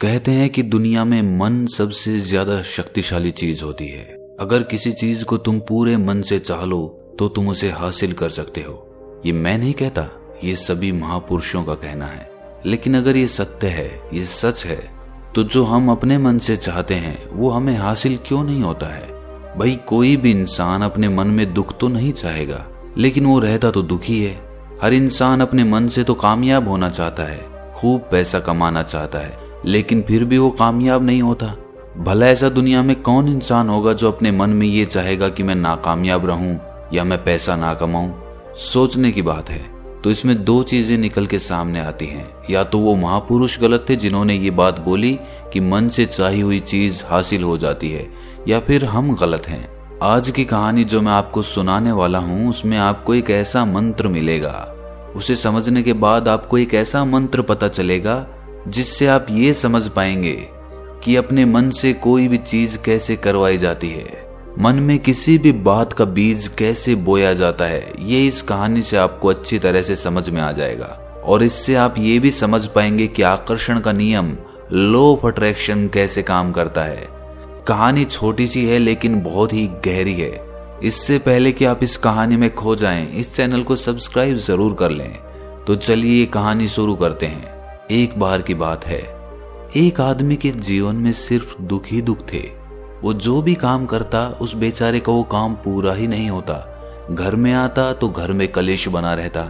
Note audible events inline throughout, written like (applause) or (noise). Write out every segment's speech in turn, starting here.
कहते हैं कि दुनिया में मन सबसे ज़्यादा शक्तिशाली चीज़ होती है। अगर किसी चीज़ को तुम पूरे मन से चाह लो तो तुम उसे हासिल कर सकते हो। ये मैं नहीं कहता, ये सभी महापुरुषों का कहना है। लेकिन अगर ये सत्य है, ये सच है तो जो हम अपने मन से चाहते हैं, वो हमें हासिल क्यों नहीं होता है? भाई, कोई भी इंसान अपने मन में दुख तो नहीं चाहेगा, लेकिन वो रहता तो दुखी है। हर इंसान अपने मन से तो कामयाब होना चाहता है, खूब पैसा कमाना चाहता है लेकिन फिर भी वो कामयाब नहीं होता। भला ऐसा दुनिया में कौन इंसान होगा जो अपने मन में ये चाहेगा कि मैं नाकामयाब रहूँ या मैं पैसा ना कमाऊं? सोचने की बात है। तो इसमें दो चीज़ें निकल के सामने आती हैं। या तो वो महापुरुष गलत थे जिन्होंने ये बात बोली कि मन से चाही हुई चीज़ हासिल हो जाती है, या फिर हम गलत हैं। आज की कहानी जो मैं आपको सुनाने वाला हूँ, उसमें आपको एक ऐसा मंत्र मिलेगा। उसे समझने के बाद आपको एक ऐसा मंत्र पता चलेगा जिससे आप ये समझ पाएँगे कि अपने मन से कोई भी चीज़ कैसे करवाई जाती है। मन में किसी भी बात का बीज कैसे बोया जाता है ये इस कहानी से आपको अच्छी तरह से समझ में आ जाएगा। और इससे आप ये भी समझ पाएँगे कि आकर्षण का नियम लो ऑफ़ अट्रैक्शन कैसे काम करता है। कहानी छोटी सी है लेकिन बहुत ही गहरी है। इससे पहले कि आप इस कहानी में खो जाएँ, इस चैनल को सब्सक्राइब ज़रूर कर लें। तो चलिए ये कहानी शुरू करते हैं। एक बार की बात है। एक आदमी के जीवन में सिर्फ़ दुख ही दुख थे। वो जो भी काम करता, उस बेचारे का वो काम पूरा ही नहीं होता। घर में आता तो घर में कलेश बना रहता।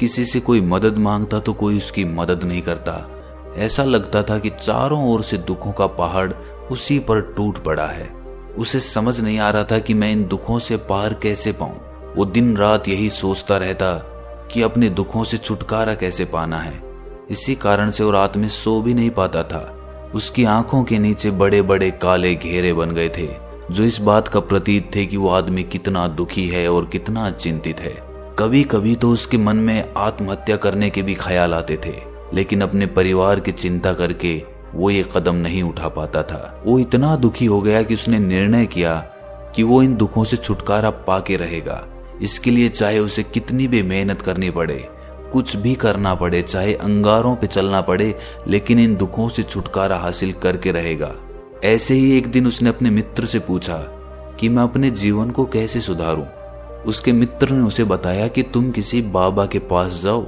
किसी से कोई मदद माँगता तो कोई उसकी मदद नहीं करता। ऐसा लगता था कि चारों ओर से दुखों का पहाड़ उसी पर टूट पड़ा है। उसे समझ नहीं आ रहा था कि मैं इन दुखों से पार कैसे पाऊँ। वो दिन रात यही सोचता रहता कि अपने दुखों से छुटकारा कैसे पाना है। इसी कारण से वो रात में सो भी नहीं पाता था। उसकी आँखों के नीचे बड़े बड़े काले घेरे बन गए थे, जो इस बात का प्रतीत थे कि वो आदमी कितना दुखी है और कितना चिंतित है। कभी कभी तो उसके मन में आत्महत्या करने के भी ख्याल आते थे, लेकिन अपने परिवार की चिंता करके वो ये कदम नहीं उठा पाता था। वो इतना दुखी हो गया कि उसने निर्णय किया कि वो इन दुखों से छुटकारा पाके रहेगा। इसके लिए चाहे उसे कितनी भी मेहनत करनी पड़े कुछ भी करना पड़े, चाहे अंगारों पे चलना पड़े, लेकिन इन दुखों से छुटकारा हासिल करके रहेगा। ऐसे ही एक दिन उसने अपने मित्र से पूछा कि मैं अपने जीवन को कैसे सुधारूं? उसके मित्र ने उसे बताया कि तुम किसी बाबा के पास जाओ।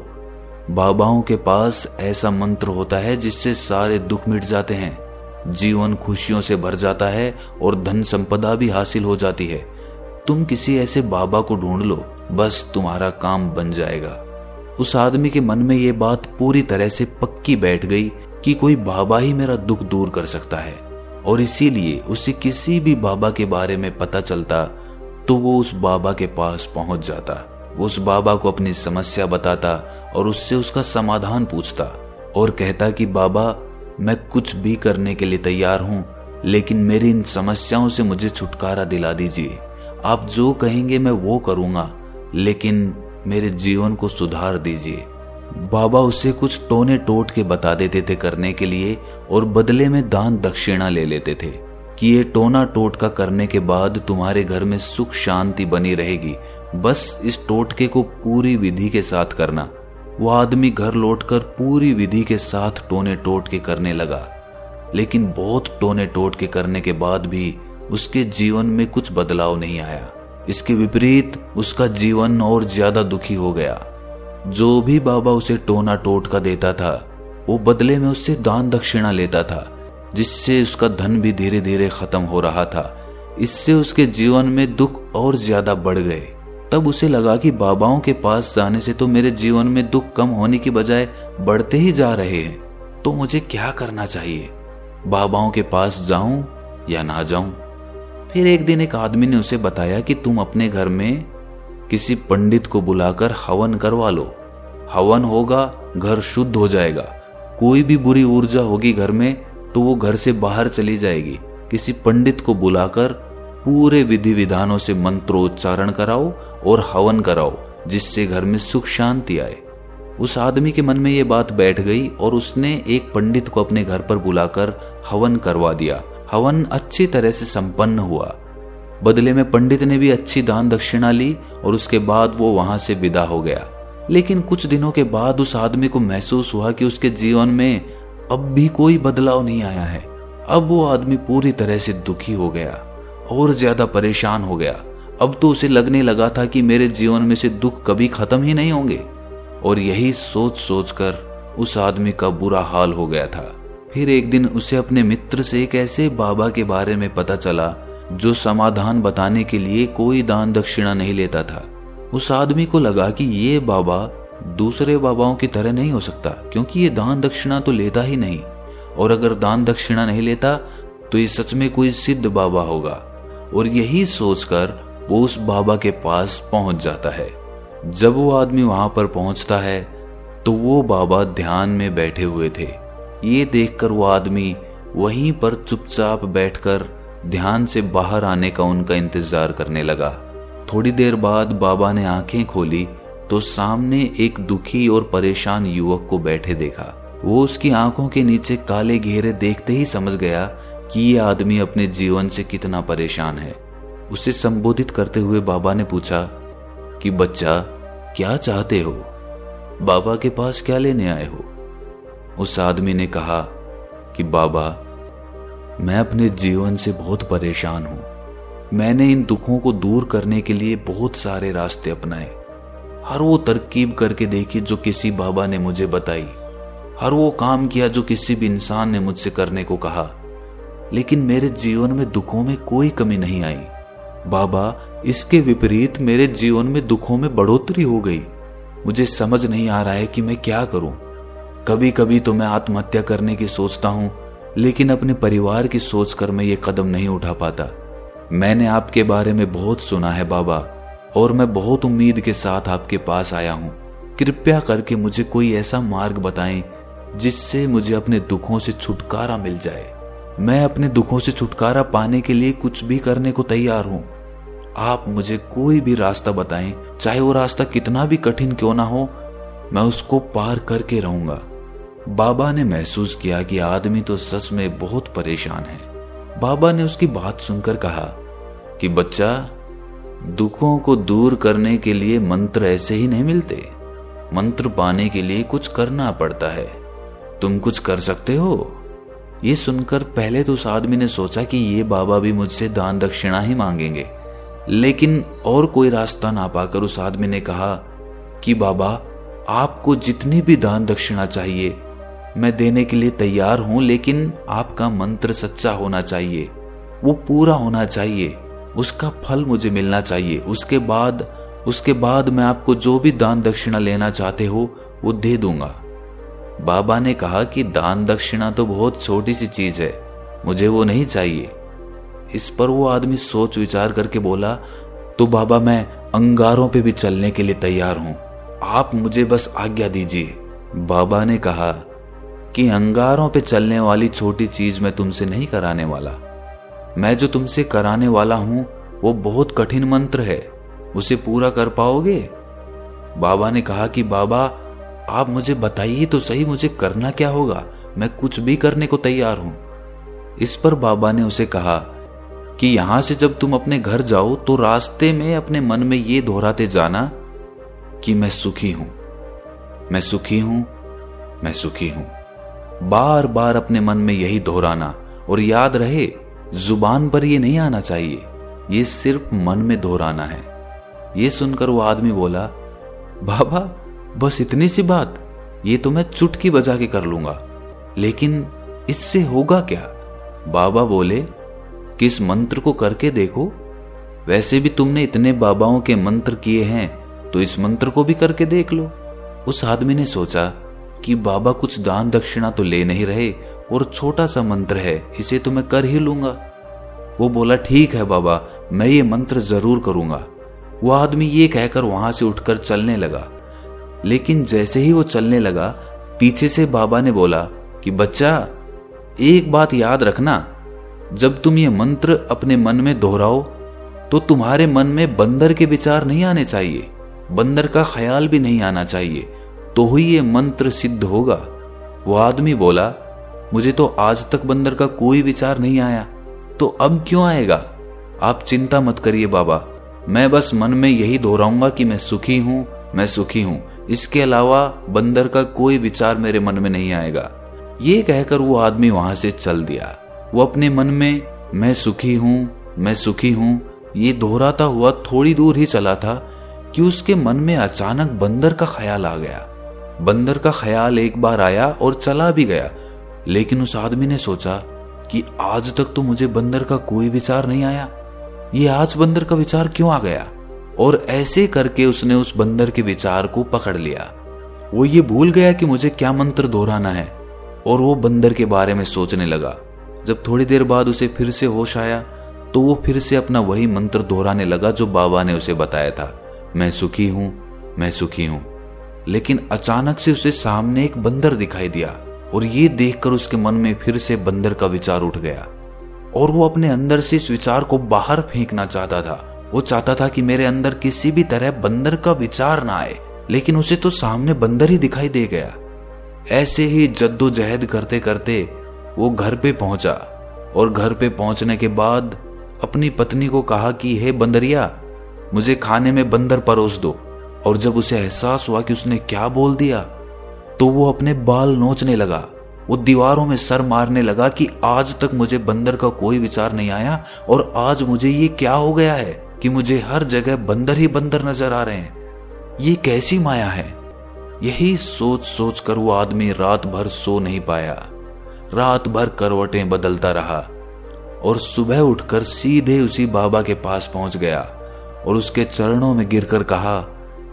बाबाओं के पास ऐसा मंत्र होता है जिससे सारे दुख मिट जाते हैं। जीवन खुशियों से भर जाता है और धन संपदा भी हासिल हो जाती है। तुम किसी ऐसे बाबा को ढूंढ लो, बस तुम्हारा काम बन जाएगा। उस आदमी के मन में ये बात पूरी तरह से पक्की बैठ गई कि कोई बाबा ही मेरा दुख दूर कर सकता है। और इसीलिए उसे किसी भी बाबा के बारे में पता चलता तो वो उस बाबा के पास पहुँच जाता। वो उस बाबा को अपनी समस्या बताता और उससे उसका समाधान पूछता और कहता कि, बाबा, मैं कुछ भी करने के लिए तैयार हूँ, लेकिन मेरी इन समस्याओं से मुझे छुटकारा दिला दीजिए। आप जो कहेंगे मैं वो करूँगा, लेकिन मेरे जीवन को सुधार दीजिए। बाबा उसे कुछ टोने टोट के बता देते थे करने के लिए और बदले में दान दक्षिणा ले लेते थे कि ये टोना टोटका करने के बाद तुम्हारे घर में सुख शांति बनी रहेगी। बस इस टोटके को पूरी विधि के साथ करना। वो आदमी घर लौटकर पूरी विधि के साथ टोने टोट के करने लगा। लेकिन बहुत टोने टोट के करने के बाद भी उसके जीवन में कुछ बदलाव नहीं आया। इसके विपरीत उसका जीवन और ज़्यादा दुखी हो गया। जो भी बाबा उसे टोना टोटका देता था, वो बदले में उससे दान दक्षिणा लेता था, जिससे उसका धन भी धीरे धीरे खत्म हो रहा था। इससे उसके जीवन में दुख और ज़्यादा बढ़ गए। तब उसे लगा कि बाबाओं के पास जाने से तो मेरे जीवन में दुख कम होने की बजाय बढ़ते ही जा रहे हैं। तो मुझे क्या करना चाहिए? बाबाओं के पास जाऊँ या ना जाऊँ? फिर एक दिन एक आदमी ने उसे बताया कि तुम अपने घर में किसी पंडित को बुलाकर हवन करवा लो। हवन होगा, घर शुद्ध हो जाएगा। कोई भी बुरी ऊर्जा होगी घर में तो वो घर से बाहर चली जाएगी। किसी पंडित को बुलाकर पूरे विधि विधानों से मंत्रोच्चारण कराओ और हवन कराओ, जिससे घर में सुख शांति आए। उस आदमी के मन में ये बात बैठ गई और उसने एक पंडित को अपने घर पर बुलाकर हवन करवा दिया। हवन अच्छी तरह से संपन्न हुआ। बदले में पंडित ने भी अच्छी दान दक्षिणा ली और उसके बाद वो वहाँ से विदा हो गया। लेकिन कुछ दिनों के बाद उस आदमी को महसूस हुआ कि उसके जीवन में अब भी कोई बदलाव नहीं आया है। अब वो आदमी पूरी तरह से दुखी हो गया और ज़्यादा परेशान हो गया। अब तो उसे लगने लगा था कि मेरे जीवन में से दुख कभी खत्म ही नहीं होंगे। और यही सोच सोच कर उस आदमी का बुरा हाल हो गया था। फिर एक दिन उसे अपने मित्र से एक ऐसे बाबा के बारे में पता चला, जो समाधान बताने के लिए कोई दान दक्षिणा नहीं लेता था। उस आदमी को लगा कि ये बाबा दूसरे बाबाओं की तरह नहीं हो सकता, क्योंकि ये दान दक्षिणा तो लेता ही नहीं। और अगर दान दक्षिणा नहीं लेता तो ये सच में कोई सिद्ध बाबा होगा। और यही सोचकर वो उस बाबा के पास पहुँच जाता है। जब वो आदमी वहाँ पर पहुँचता है तो वो बाबा ध्यान में बैठे हुए थे। ये देखकर वो आदमी वहीं पर चुपचाप बैठकर ध्यान से बाहर आने का उनका इंतज़ार करने लगा। थोड़ी देर बाद बाबा ने आँखें खोली तो सामने एक दुखी और परेशान युवक को बैठे देखा। वो उसकी आँखों के नीचे काले घेरे देखते ही समझ गया कि ये आदमी अपने जीवन से कितना परेशान है। उसे संबोधित करते हुए बाबा ने पूछा, कि बच्चा, क्या चाहते हो? बाबा के पास क्या लेने आए हो? उस आदमी ने कहा कि, बाबा, मैं अपने जीवन से बहुत परेशान हूँ। मैंने इन दुखों को दूर करने के लिए बहुत सारे रास्ते अपनाए। हर वो तरकीब करके देखी जो किसी बाबा ने मुझे बताई। हर वो काम किया जो किसी भी इंसान ने मुझसे करने को कहा। लेकिन मेरे जीवन में दुखों में कोई कमी नहीं आई। बाबा, इसके विपरीत मेरे जीवन में दुखों में बढ़ोतरी हो गई। मुझे समझ नहीं आ रहा है कि मैं क्या करूँ। कभी कभी तो मैं आत्महत्या करने की सोचता हूँ, लेकिन अपने परिवार की सोचकर मैं ये कदम नहीं उठा पाता। मैंने आपके बारे में बहुत सुना है बाबा, और मैं बहुत उम्मीद के साथ आपके पास आया हूँ। कृपया करके मुझे कोई ऐसा मार्ग बताएँ, जिससे मुझे अपने दुखों से छुटकारा मिल जाए। मैं अपने दुखों से छुटकारा पाने के लिए कुछ भी करने को तैयार हूँ। आप मुझे कोई भी रास्ता बताएँ, चाहे वो रास्ता कितना भी कठिन क्यों ना हो, मैं उसको पार करके रहूँगा। बाबा ने महसूस किया कि आदमी तो सच में बहुत परेशान है। बाबा ने उसकी बात सुनकर कहा कि बच्चा, दुखों को दूर करने के लिए मंत्र ऐसे ही नहीं मिलते। मंत्र पाने के लिए कुछ करना पड़ता है। तुम कुछ कर सकते हो? ये सुनकर पहले तो उस आदमी ने सोचा कि ये बाबा भी मुझसे दान दक्षिणा ही मांगेंगे। लेकिन और कोई रास्ता ना पाकर उस आदमी ने कहा कि बाबा, आपको जितनी भी दान दक्षिणा चाहिए मैं देने के लिए तैयार हूँ, लेकिन आपका मंत्र सच्चा होना चाहिए। वो पूरा होना चाहिए। उसका फल मुझे मिलना चाहिए। उसके बाद उसके बाद मैं आपको जो भी दान दक्षिणा लेना चाहते हो, वो दे दूँगा। बाबा ने कहा कि दान दक्षिणा तो बहुत छोटी सी चीज़ है। मुझे वो नहीं चाहिए। इस पर वो आदमी सोच विचार करके बोला तो बाबा, मैं अंगारों पे भी चलने के लिए तैयार हूँ। आप मुझे बस आज्ञा दीजिए। बाबा ने कहा कि अंगारों पे चलने वाली छोटी चीज़ मैं तुमसे नहीं कराने वाला। मैं जो तुमसे कराने वाला हूँ, वो बहुत कठिन मंत्र है। उसे पूरा कर पाओगे? बाबा ने कहा कि, बाबा, आप मुझे बताइए तो सही मुझे करना क्या होगा? मैं कुछ भी करने को तैयार हूँ। इस पर बाबा ने उसे कहा कि, यहाँ से जब तुम अपने घर जाओ तो रास्ते में अपने मन में ये दोहराते जाना कि मैं सुखी हूँ। मैं सुखी हूँ, मैं सुखी हूँ। बार बार अपने मन में यही दोहराना और याद रहे, ज़ुबान पर यह नहीं आना चाहिए। ये सिर्फ़ मन में दोहराना है। ये सुनकर वो आदमी बोला, बाबा, बस इतनी सी बात। ये तो मैं चुटकी बजा के कर लूँगा। लेकिन इससे होगा क्या? बाबा बोले, किस मंत्र को करके देखो? वैसे भी तुमने इतने बाबाओं के मंत्र किए हैं तो इस मंत्र को भी करके देख लो। उस आदमी ने सोचा कि बाबा कुछ दान दक्षिणा तो ले नहीं रहे और छोटा सा मंत्र है, इसे तो मैं कर ही लूँगा। वो बोला, ठीक है बाबा, मैं ये मंत्र ज़रूर करूँगा। वो आदमी ये कहकर वहाँ से उठकर चलने लगा। लेकिन जैसे ही वो चलने लगा, पीछे से बाबा ने बोला कि, बच्चा, एक बात याद रखना, जब तुम ये मंत्र अपने मन में दोहराओ तो तुम्हारे मन में बंदर के विचार नहीं आने चाहिए, बंदर का ख्याल भी नहीं आना चाहिए। तो ही ये मंत्र सिद्ध होगा। वो आदमी बोला, मुझे तो आज तक बंदर का कोई विचार नहीं आया। तो अब क्यों आएगा? आप चिंता मत करिए बाबा। मैं बस मन में यही दोहराऊँगा कि मैं सुखी हूँ, मैं सुखी हूँ। इसके अलावा बंदर का कोई विचार मेरे मन में नहीं आएगा। ये कहकर वो आदमी वहाँ से चल दिया। वो अपने मन में, मैं सुखी हूँ, मैं सुखी हूँ। ये दोहराता हुआ थोड़ी दूर ही चला था कि उसके मन में अचानक बंदर का ख्याल आ गया। बंदर का ख्याल एक बार आया और चला भी गया। लेकिन उस आदमी ने सोचा कि आज तक तो मुझे बंदर का कोई विचार नहीं आया। ये आज बंदर का विचार क्यों आ गया? और ऐसे करके उसने उस बंदर के विचार को पकड़ लिया। वो ये भूल गया कि मुझे क्या मंत्र दोहराना है। और वो बंदर के बारे में सोचने लगा। जब थोड़ी देर बाद उसे फिर से होश आया तो वो फिर से अपना वही मंत्र दोहराने लगा जो बाबा ने उसे बताया था। मैं सुखी हूँ, मैं सुखी हूँ। लेकिन अचानक से उसे सामने एक बंदर दिखाई दिया, और ये देखकर उसके मन में फिर से बंदर का विचार उठ गया। और वो अपने अंदर से इस विचार को बाहर फेंकना चाहता था। वो चाहता था कि मेरे अंदर किसी भी तरह बंदर का विचार ना आए, लेकिन उसे तो सामने बंदर ही दिखाई दे गया। ऐसे ही जद्दोजहद करते करते वो घर पे पहुँचा, और घर पे पहुँचने के बाद अपनी पत्नी को कहा कि, हे बंदरिया, मुझे खाने में बंदर परोस दो। और जब उसे एहसास हुआ कि उसने क्या बोल दिया तो वो अपने बाल नोचने लगा। वो दीवारों में सर मारने लगा कि आज तक मुझे बंदर का कोई विचार नहीं आया और आज मुझे ये क्या हो गया है कि मुझे हर जगह बंदर ही बंदर नज़र आ रहे हैं। ये कैसी माया है? यही सोच सोच कर वो आदमी रात भर सो नहीं पाया। रात भर करवटें बदलता रहा और सुबह उठकर सीधे उसी बाबा के पास पहुँच गया और उसके चरणों में गिरकर कहा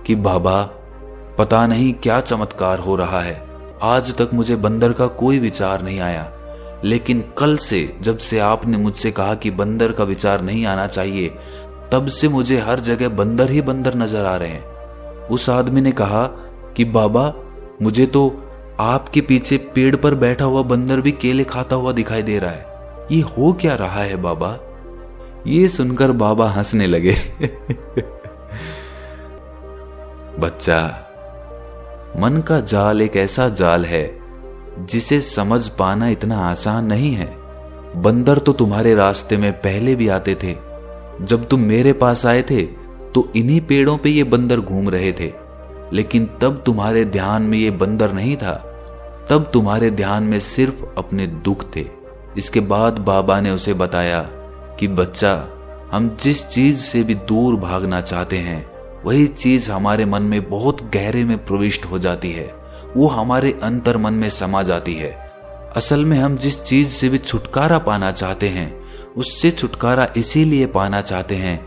कि बाबा, पता नहीं क्या चमत्कार हो रहा है। आज तक मुझे बंदर का कोई विचार नहीं आया। लेकिन कल से, जब से आपने मुझसे कहा कि बंदर का विचार नहीं आना चाहिए, तब से मुझे हर जगह बंदर ही बंदर नज़र आ रहे हैं। उस आदमी ने कहा कि बाबा, मुझे तो आपके पीछे पेड़ पर बैठा हुआ बंदर भी केले खाता हुआ दिखाई दे रहा है। ये हो क्या रहा है बाबा? ये सुनकर बाबा हंसने लगे। (laughs) बच्चा, मन का जाल एक ऐसा जाल है जिसे समझ पाना इतना आसान नहीं है। बंदर तो तुम्हारे रास्ते में पहले भी आते थे। जब तुम मेरे पास आए थे तो इन्हीं पेड़ों पे ये बंदर घूम रहे थे। लेकिन तब तुम्हारे ध्यान में ये बंदर नहीं था। तब तुम्हारे ध्यान में सिर्फ़ अपने दुख थे। इसके बाद बाबा ने उसे बताया कि, बच्चा, हम जिस चीज़ से भी दूर भागना चाहते हैं वही चीज़ हमारे मन में बहुत गहरे में प्रविष्ट हो जाती है। वो हमारे अंतर मन में समा जाती है। असल में हम जिस चीज़ से भी छुटकारा पाना चाहते हैं, उससे छुटकारा इसीलिए पाना चाहते हैं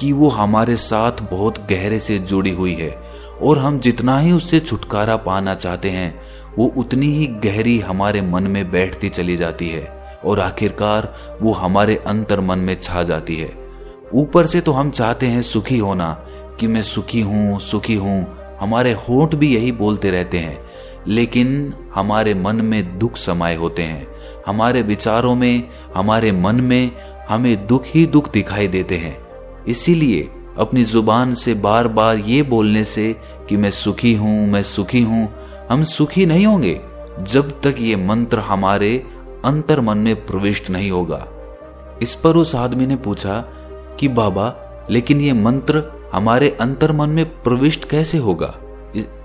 कि वो हमारे साथ बहुत गहरे से जुड़ी हुई है। और हम जितना ही उससे छुटकारा पाना चाहते हैं, वो उतनी ही गहरी हमारे मन में बैठती चली जाती है और आखिरकार वो हमारे अंतर मन में छा जाती है। ऊपर से तो हम चाहते हैं सुखी होना कि मैं सुखी हूँ सुखी हूँ। हमारे होठ भी यही बोलते रहते हैं। लेकिन हमारे मन में दुख समाये होते हैं। हमारे विचारों में, हमारे मन में हमें दुख ही दुख दिखाई देते हैं। इसीलिए अपनी ज़ुबान से बार बार ये बोलने से कि मैं सुखी हूँ, मैं सुखी हूँ, हम सुखी नहीं होंगे, जब तक ये मंत्र हमारे अंतर मन में प्रविष्ट नहीं होगा। इस पर उस आदमी ने पूछा कि, बाबा, लेकिन ये मंत्र हमारे अंतर मन में प्रविष्ट कैसे होगा?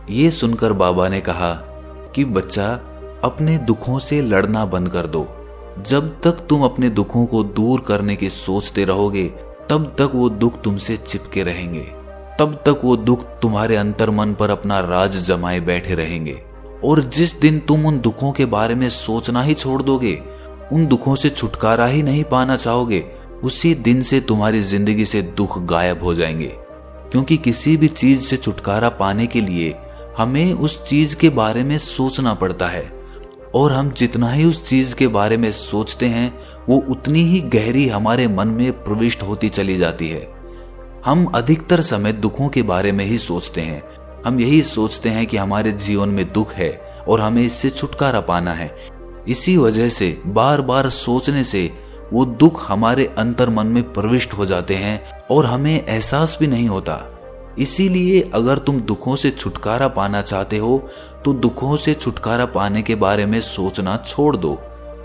ये सुनकर बाबा ने कहा कि बच्चा, अपने दुखों से लड़ना बंद कर दो। जब तक तुम अपने दुखों को दूर करने की सोचते रहोगे, तब तक वो दुख तुमसे चिपके रहेंगे। तब तक वो दुख तुम्हारे अंतर मन पर अपना राज जमाए बैठे रहेंगे। और जिस दिन तुम उन दुखों के बारे में सोचना ही छोड़ दोगे, उन दुखों से छुटकारा ही नहीं पाना चाहोगे, उसी दिन से तुम्हारी ज़िंदगी से दुख गायब हो जाएँगे। क्योंकि किसी भी चीज़ से छुटकारा पाने के लिए हमें उस चीज़ के बारे में सोचना पड़ता है। और हम जितना ही उस चीज़ के बारे में सोचते हैं, वो उतनी ही गहरी हमारे मन में प्रविष्ट होती चली जाती है। हम अधिकतर समय दुखों के बारे में ही सोचते हैं। हम यही सोचते हैं कि हमारे जीवन में दुख है और हमें इससे छुटकारा पाना है। इसी वजह से बार बार सोचने से वो दुख हमारे अंतर मन में प्रविष्ट हो जाते हैं और हमें एहसास भी नहीं होता। इसीलिए अगर तुम दुखों से छुटकारा पाना चाहते हो तो दुखों से छुटकारा पाने के बारे में सोचना छोड़ दो।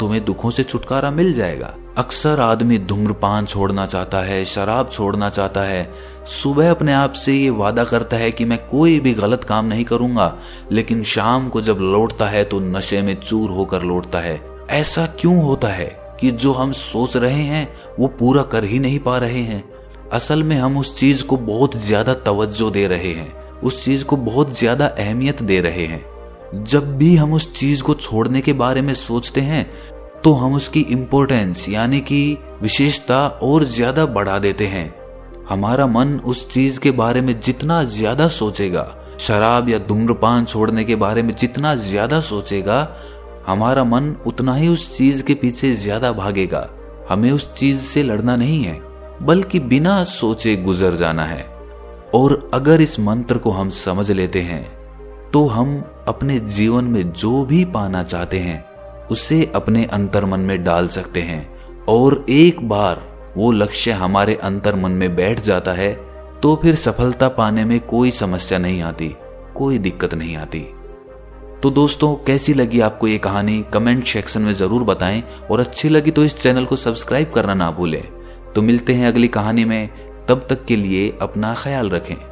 तुम्हें दुखों से छुटकारा मिल जाएगा। अक्सर आदमी धूम्रपान छोड़ना चाहता है, शराब छोड़ना चाहता है। सुबह अपने आप से ये वादा करता है कि मैं कोई भी गलत काम नहीं करूँगा, लेकिन शाम को जब लौटता है तो नशे में चूर होकर लौटता है। ऐसा क्यों होता है कि जो हम सोच रहे हैं, वो पूरा कर ही नहीं पा रहे हैं? असल में हम उस चीज़ को बहुत ज़्यादा तवज्जो दे रहे हैं, उस चीज़ को बहुत ज़्यादा अहमियत दे रहे हैं। जब भी हम उस चीज़ को छोड़ने के बारे में सोचते हैं तो हम उसकी इम्पोर्टेंस यानी कि विशेषता और ज़्यादा बढ़ा देते हैं। हमारा मन उस चीज़ के बारे में जितना ज़्यादा सोचेगा, शराब या धूम्रपान छोड़ने के बारे में जितना ज़्यादा सोचेगा, हमारा मन उतना ही उस चीज़ के पीछे ज़्यादा भागेगा। हमें उस चीज़ से लड़ना नहीं है। बल्कि बिना सोचे गुजर जाना है। और अगर इस मंत्र को हम समझ लेते हैं तो हम अपने जीवन में जो भी पाना चाहते हैं, उसे अपने अंतर मन में डाल सकते हैं। और एक बार वो लक्ष्य हमारे अंतर मन में बैठ जाता है तो फिर सफलता पाने में कोई समस्या नहीं आती, कोई दिक्कत नहीं आती। तो दोस्तों, कैसी लगी आपको ये कहानी? कमेंट सेक्शन में ज़रूर बताएँ, और अच्छी लगी तो इस चैनल को सब्सक्राइब करना ना भूलें। तो मिलते हैं अगली कहानी में तब तक के लिए अपना ख्याल रखें।